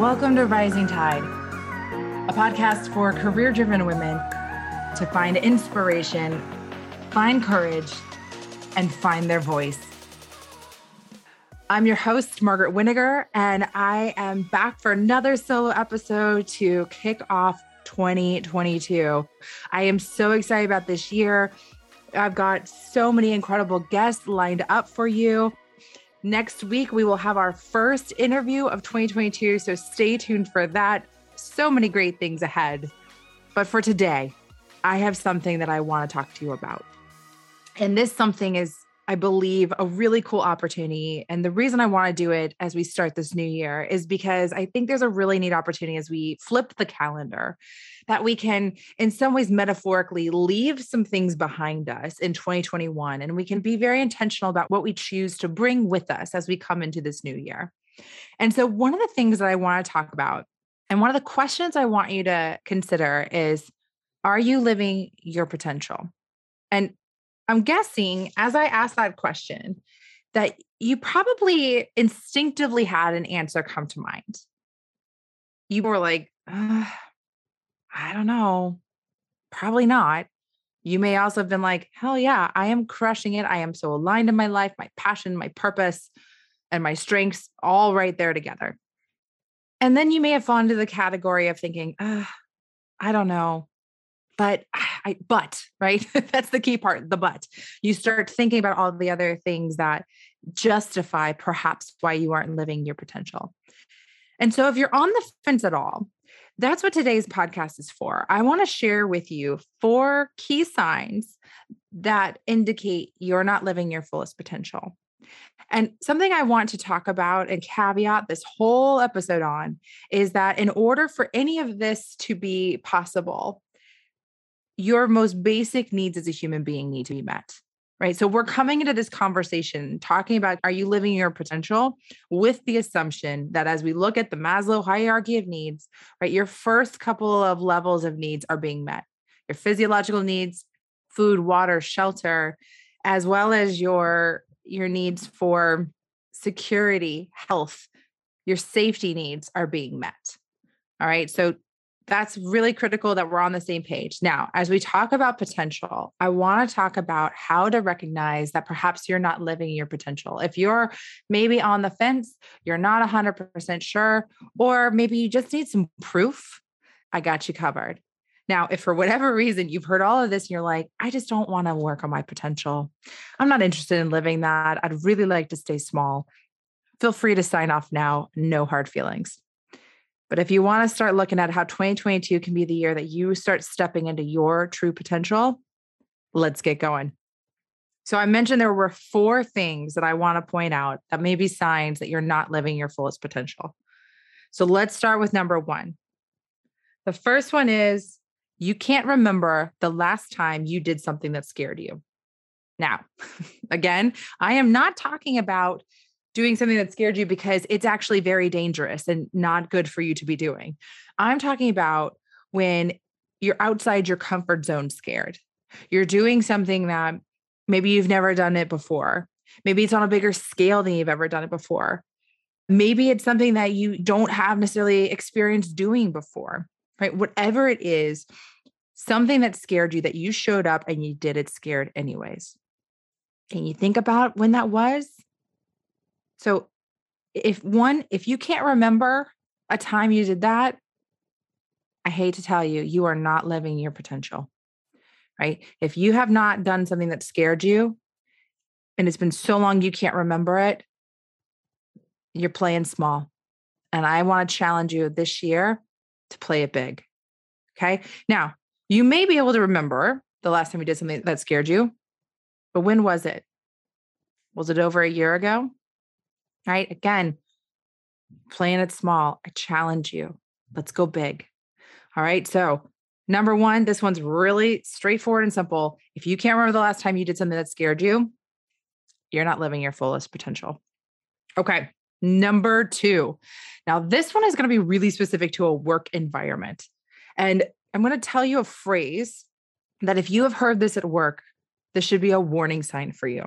Welcome to Rising Tide, a podcast for career driven women to find inspiration, find courage, and find their voice. I'm your host, Margaret Winiger, and I am back for another solo episode to kick off 2022. I am so excited about this year. I've got so many incredible guests lined up for you. Next week, we will have our first interview of 2022. So stay tuned for that. So many great things ahead. But for today, I have something that I want to talk to you about. And this something is, I believe, a really cool opportunity. And the reason I want to do it as we start this new year is because I think there's a really neat opportunity as we flip the calendar that we can, in some ways, metaphorically leave some things behind us in 2021. And we can be very intentional about what we choose to bring with us as we come into this new year. And so, one of the things that I want to talk about, and one of the questions I want you to consider is Are you living your potential? And I'm guessing as I ask that question, that you probably instinctively had an answer come to mind. You were like, I don't know. Probably not. You may also have been like, hell yeah, I am crushing it. I am so aligned in my life, my passion, my purpose, and my strengths all right there together. And then you may have fallen into the category of thinking, I don't know, but I, but, right? That's the key part, the but. You start thinking about all the other things that justify perhaps why you aren't living your potential. And so if you're on the fence at all, that's what today's podcast is for. I want to share with you four key signs that indicate you're not living your fullest potential. And something I want to talk about and caveat this whole episode on is that in order for any of this to be possible, your most basic needs as a human being need to be met right? So we're coming into this conversation talking about are you living your potential with the assumption that as we look at the Maslow hierarchy of needs, right, your first couple of levels of needs are being met. Your physiological needs, food, water, shelter, as well as your your needs for security, health, your safety needs are being met. All right? So that's really critical that we're on the same page. Now, as we talk about potential, I want to talk about how to recognize that perhaps you're not living your potential. If you're maybe on the fence, you're not 100% sure, or maybe you just need some proof, I got you covered. Now, if for whatever reason you've heard all of this and you're like, I just don't want to work on my potential, I'm not interested in living that. I'd really like to stay small. Feel free to sign off now. No hard feelings. But if you want to start looking at how 2022 can be the year that you start stepping into your true potential, let's get going. So I mentioned there were four things that I want to point out that may be signs that you're not living your fullest potential. So let's start with number one. The first one is you can't remember the last time you did something that scared you. Now, again, I am not talking about doing something that scared you because it's actually very dangerous and not good for you to be doing. I'm talking about when you're outside your comfort zone scared. You're doing something that maybe you've never done it before. Maybe it's on a bigger scale than you've ever done it before. Maybe it's something that you don't have necessarily experience doing before, right? Whatever it is, something that scared you that you showed up and you did it scared anyways. Can you think about when that was? So if one, if you can't remember a time you did that, I hate to tell you, you are not living your potential. Right? If you have not done something that scared you and it's been so long you can't remember it, you're playing small. And I want to challenge you this year to play it big. Okay. Now, you may be able to remember the last time you did something that scared you, but when was it? Was it over a year ago? Right? Again, playing it small. I challenge you. Let's go big. All right. So, number one, this one's really straightforward and simple. If you can't remember the last time you did something that scared you, you're not living your fullest potential. Okay. Number two. Now, this one is going to be really specific to a work environment. And I'm going to tell you a phrase that if you have heard this at work, this should be a warning sign for you.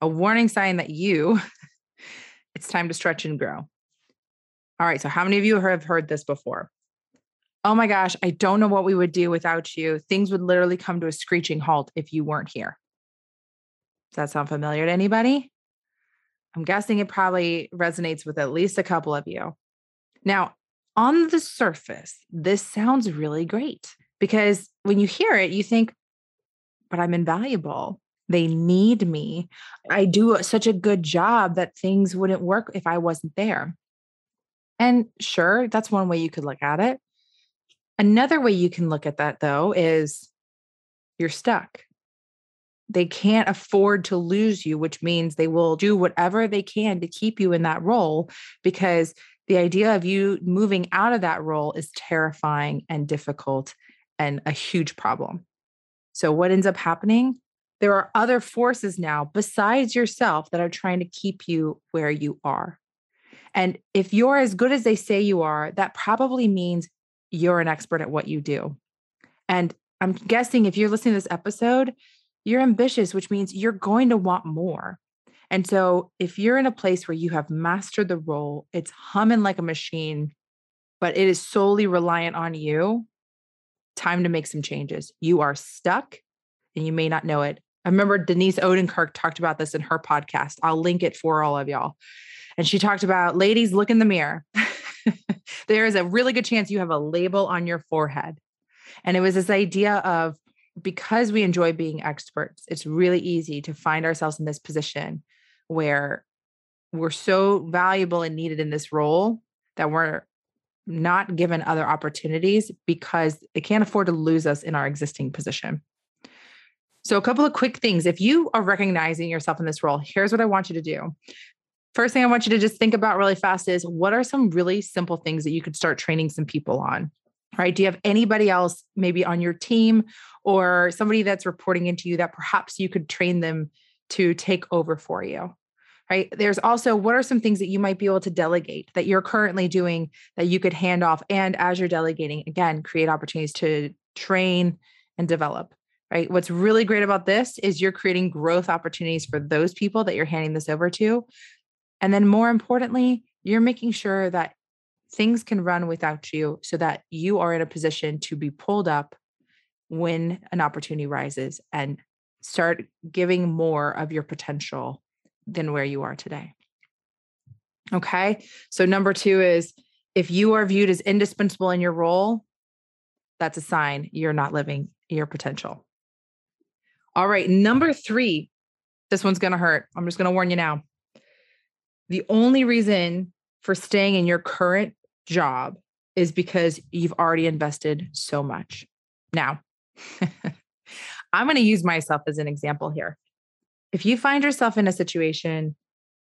A warning sign that you it's time to stretch and grow. All right. So, how many of you have heard this before? Oh my gosh, I don't know what we would do without you. Things would literally come to a screeching halt if you weren't here. Does that sound familiar to anybody? I'm guessing it probably resonates with at least a couple of you. Now, on the surface, this sounds really great because when you hear it, you think, but I'm invaluable. They need me. I do such a good job that things wouldn't work if I wasn't there. And sure, that's one way you could look at it. Another way you can look at that, though, is you're stuck. They can't afford to lose you, which means they will do whatever they can to keep you in that role because the idea of you moving out of that role is terrifying and difficult and a huge problem. So, what ends up happening? There are other forces now besides yourself that are trying to keep you where you are. And if you're as good as they say you are, that probably means you're an expert at what you do. And I'm guessing if you're listening to this episode, you're ambitious, which means you're going to want more. And so if you're in a place where you have mastered the role, it's humming like a machine, but it is solely reliant on you, time to make some changes. You are stuck and you may not know it. I remember Denise Odenkirk talked about this in her podcast. I'll link it for all of y'all. And she talked about ladies, look in the mirror. there is a really good chance you have a label on your forehead. And it was this idea of because we enjoy being experts, it's really easy to find ourselves in this position where we're so valuable and needed in this role that we're not given other opportunities because they can't afford to lose us in our existing position. So, a couple of quick things. If you are recognizing yourself in this role, here's what I want you to do. First thing I want you to just think about really fast is what are some really simple things that you could start training some people on? Right? Do you have anybody else maybe on your team or somebody that's reporting into you that perhaps you could train them to take over for you? Right. There's also what are some things that you might be able to delegate that you're currently doing that you could hand off? And as you're delegating, again, create opportunities to train and develop right? What's really great about this is you're creating growth opportunities for those people that you're handing this over to. And then more importantly, you're making sure that things can run without you so that you are in a position to be pulled up when an opportunity rises and start giving more of your potential than where you are today. Okay. So, number two is if you are viewed as indispensable in your role, that's a sign you're not living your potential. All right. Number three, this one's going to hurt. I'm just going to warn you now. The only reason for staying in your current job is because you've already invested so much. Now, I'm going to use myself as an example here. If you find yourself in a situation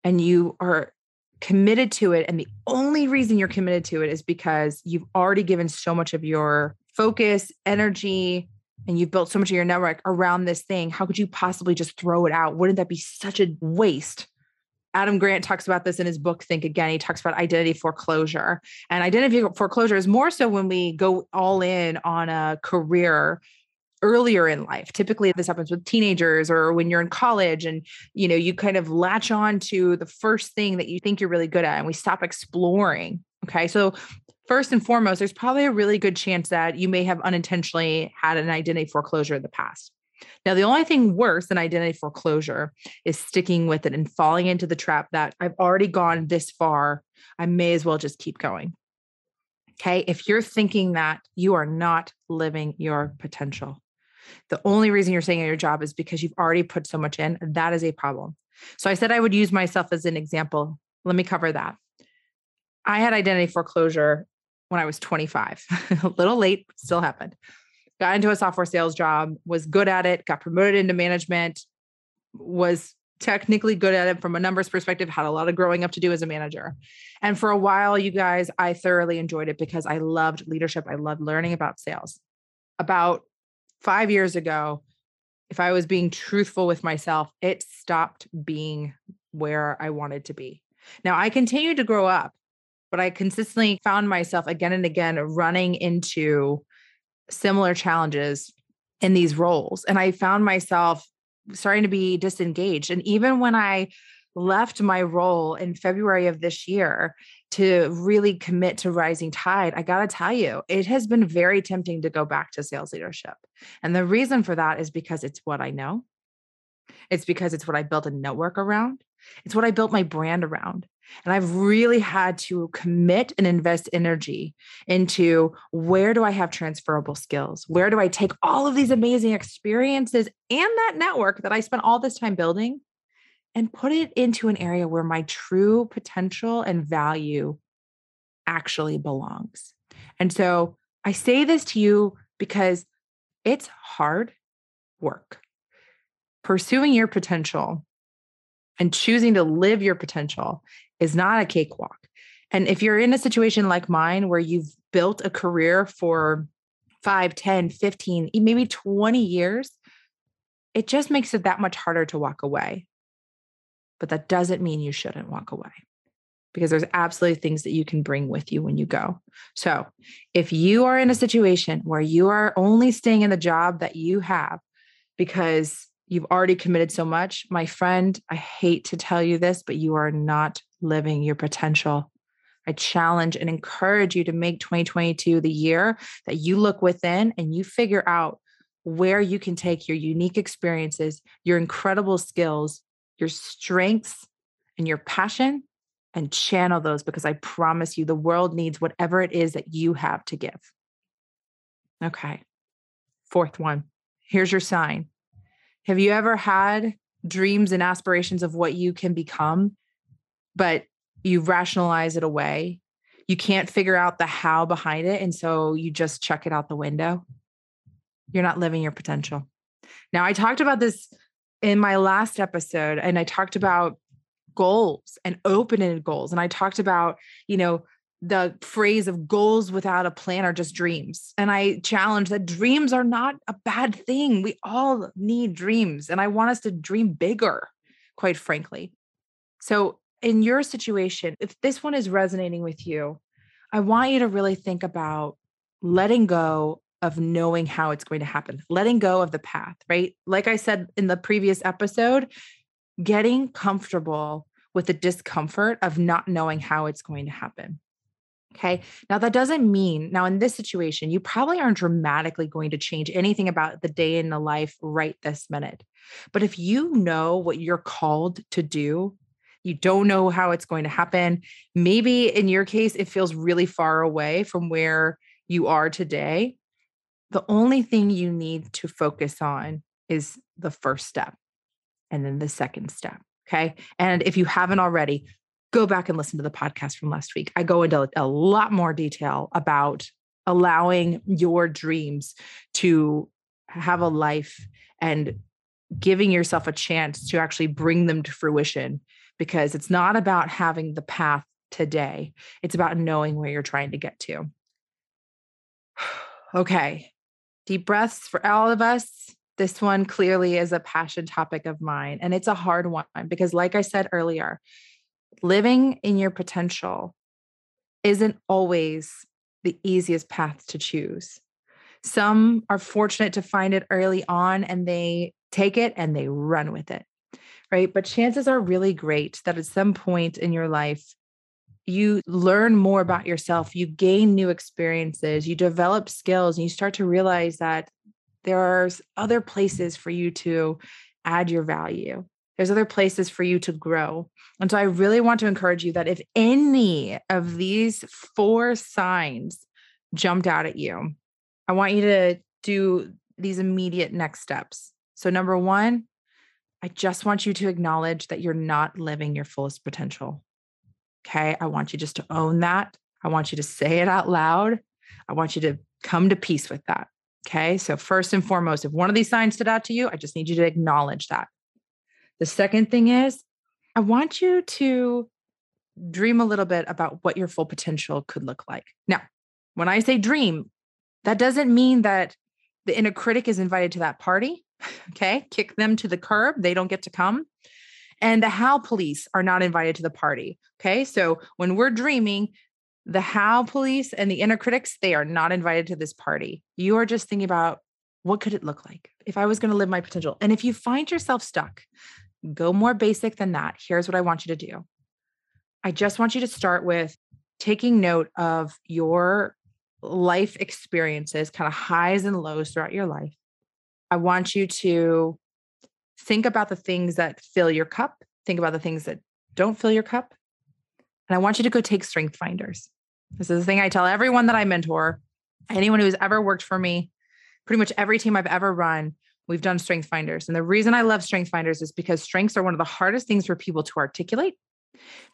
and you are committed to it, and the only reason you're committed to it is because you've already given so much of your focus, energy, and you've built so much of your network around this thing, how could you possibly just throw it out? Wouldn't that be such a waste? Adam Grant talks about this in his book, Think Again. He talks about identity foreclosure. And identity foreclosure is more so when we go all in on a career earlier in life typically this happens with teenagers or when you're in college and you know you kind of latch on to the first thing that you think you're really good at and we stop exploring okay so first and foremost, there's probably a really good chance that you may have unintentionally had an identity foreclosure in the past. Now, the only thing worse than identity foreclosure is sticking with it and falling into the trap that I've already gone this far. I may as well just keep going. Okay. If you're thinking that you are not living your potential, the only reason you're staying at your job is because you've already put so much in, that is a problem. So I said I would use myself as an example. Let me cover that. I had identity foreclosure when I was 25, a little late, still happened. Got into a software sales job, was good at it, got promoted into management, was technically good at it from a numbers perspective, had a lot of growing up to do as a manager. And for a while, you guys, I thoroughly enjoyed it because I loved leadership. I loved learning about sales. About five years ago, if I was being truthful with myself, it stopped being where I wanted to be. Now, I continued to grow up but I consistently found myself again and again running into similar challenges in these roles. And I found myself starting to be disengaged. And even when I left my role in February of this year to really commit to rising tide, I got to tell you, it has been very tempting to go back to sales leadership. And the reason for that is because it's what I know. It's because it's what I built a network around. It's what I built my brand around. And I've really had to commit and invest energy into where do I have transferable skills? Where do I take all of these amazing experiences and that network that I spent all this time building and put it into an area where my true potential and value actually belongs. And so I say this to you because it's hard work. Pursuing your potential and choosing to live your potential is not a cakewalk. And if you're in a situation like mine where you've built a career for 5, 10, 15, maybe 20 years, it just makes it that much harder to walk away but that doesn't mean you shouldn't walk away because there's absolutely things that you can bring with you when you go. So, if you are in a situation where you are only staying in the job that you have because you've already committed so much, my friend, I hate to tell you this, but you are not living your potential. I challenge and encourage you to make 2022 the year that you look within and you figure out where you can take your unique experiences, your incredible skills, your strengths and your passion and channel those because I promise you the world needs whatever it is that you have to give. Okay. Fourth one. Here's your sign. Have you ever had dreams and aspirations of what you can become, but you rationalize it away? You can't figure out the how behind it. And so you just chuck it out the window. You're not living your potential. Now, I talked about this in my last episode and I talked about goals and open-ended goals and I talked about, you know, the phrase of goals without a plan are just dreams. And I challenge that dreams are not a bad thing. We all need dreams and I want us to dream bigger, quite frankly. So, in your situation, if this one is resonating with you, I want you to really think about letting go of knowing how it's going to happen, letting go of the path, right? Like I said in the previous episode, getting comfortable with the discomfort of not knowing how it's going to happen. Okay. Now, that doesn't mean, now in this situation, you probably aren't dramatically going to change anything about the day in the life right this minute. But if you know what you're called to do, you don't know how it's going to happen. Maybe in your case, it feels really far away from where you are today the only thing you need to focus on is the first step and then the second step. Okay. And if you haven't already, go back and listen to the podcast from last week. I go into a lot more detail about allowing your dreams to have a life and giving yourself a chance to actually bring them to fruition because it's not about having the path today, it's about knowing where you're trying to get to. okay. Deep breaths for all of us. This one clearly is a passion topic of mine, and it's a hard one because, like I said earlier, living in your potential isn't always the easiest path to choose. Some are fortunate to find it early on and they take it and they run with it, right? But chances are really great that at some point in your life, you learn more about yourself, you gain new experiences, you develop skills, and you start to realize that there are other places for you to add your value. There's other places for you to grow. And so I really want to encourage you that if any of these four signs jumped out at you, I want you to do these immediate next steps. So, number one, I just want you to acknowledge that you're not living your fullest potential. Okay. I want you just to own that. I want you to say it out loud. I want you to come to peace with that. Okay. So, first and foremost, if one of these signs stood out to you, I just need you to acknowledge that. The second thing is, I want you to dream a little bit about what your full potential could look like. Now, when I say dream, that doesn't mean that the inner critic is invited to that party. Okay. Kick them to the curb. They don't get to come. And the how police are not invited to the party. Okay. So when we're dreaming, the how police and the inner critics, they are not invited to this party. You are just thinking about what could it look like if I was going to live my potential? And if you find yourself stuck, go more basic than that. Here's what I want you to do I just want you to start with taking note of your life experiences, kind of highs and lows throughout your life. I want you to think about the things that fill your cup, think about the things that don't fill your cup. And I want you to go take strength finders. This is the thing I tell everyone that I mentor, anyone who's ever worked for me, pretty much every team I've ever run, we've done strength finders. And the reason I love strength finders is because strengths are one of the hardest things for people to articulate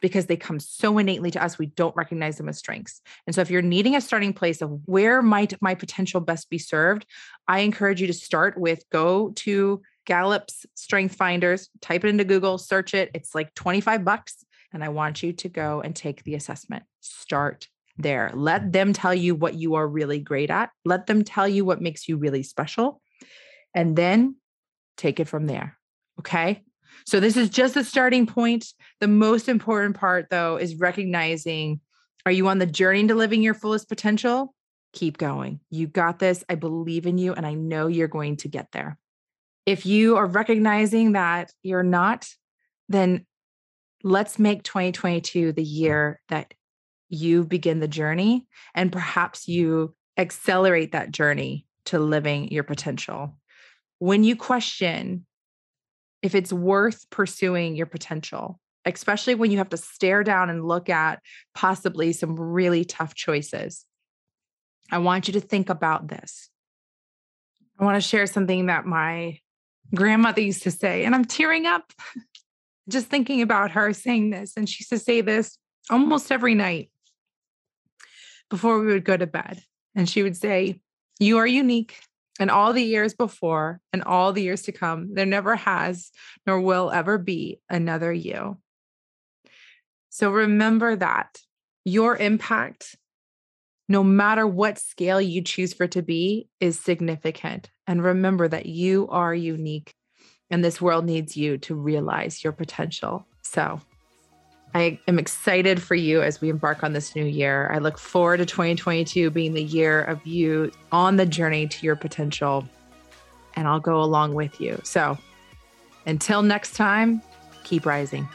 because they come so innately to us, we don't recognize them as strengths. And so, if you're needing a starting place of where might my potential best be served, I encourage you to start with go to Gallup's Strength Finders, type it into Google, search it. It's like 25 bucks. And I want you to go and take the assessment. Start there. Let them tell you what you are really great at. Let them tell you what makes you really special. And then take it from there. Okay. So this is just a starting point. The most important part, though, is recognizing are you on the journey to living your fullest potential? Keep going. You got this. I believe in you, and I know you're going to get there. If you are recognizing that you're not, then let's make 2022 the year that you begin the journey and perhaps you accelerate that journey to living your potential. When you question if it's worth pursuing your potential, especially when you have to stare down and look at possibly some really tough choices. I want you to think about this. I want to share something that my grandmother used to say, and I'm tearing up just thinking about her saying this. And she used to say this almost every night before we would go to bed. And she would say, You are unique and all the years before and all the years to come, there never has nor will ever be another you. So remember that your impact, no matter what scale you choose for it to be, is significant. And remember that you are unique and this world needs you to realize your potential. So, I am excited for you as we embark on this new year. I look forward to 2022 being the year of you on the journey to your potential, and I'll go along with you. So until next time, keep rising.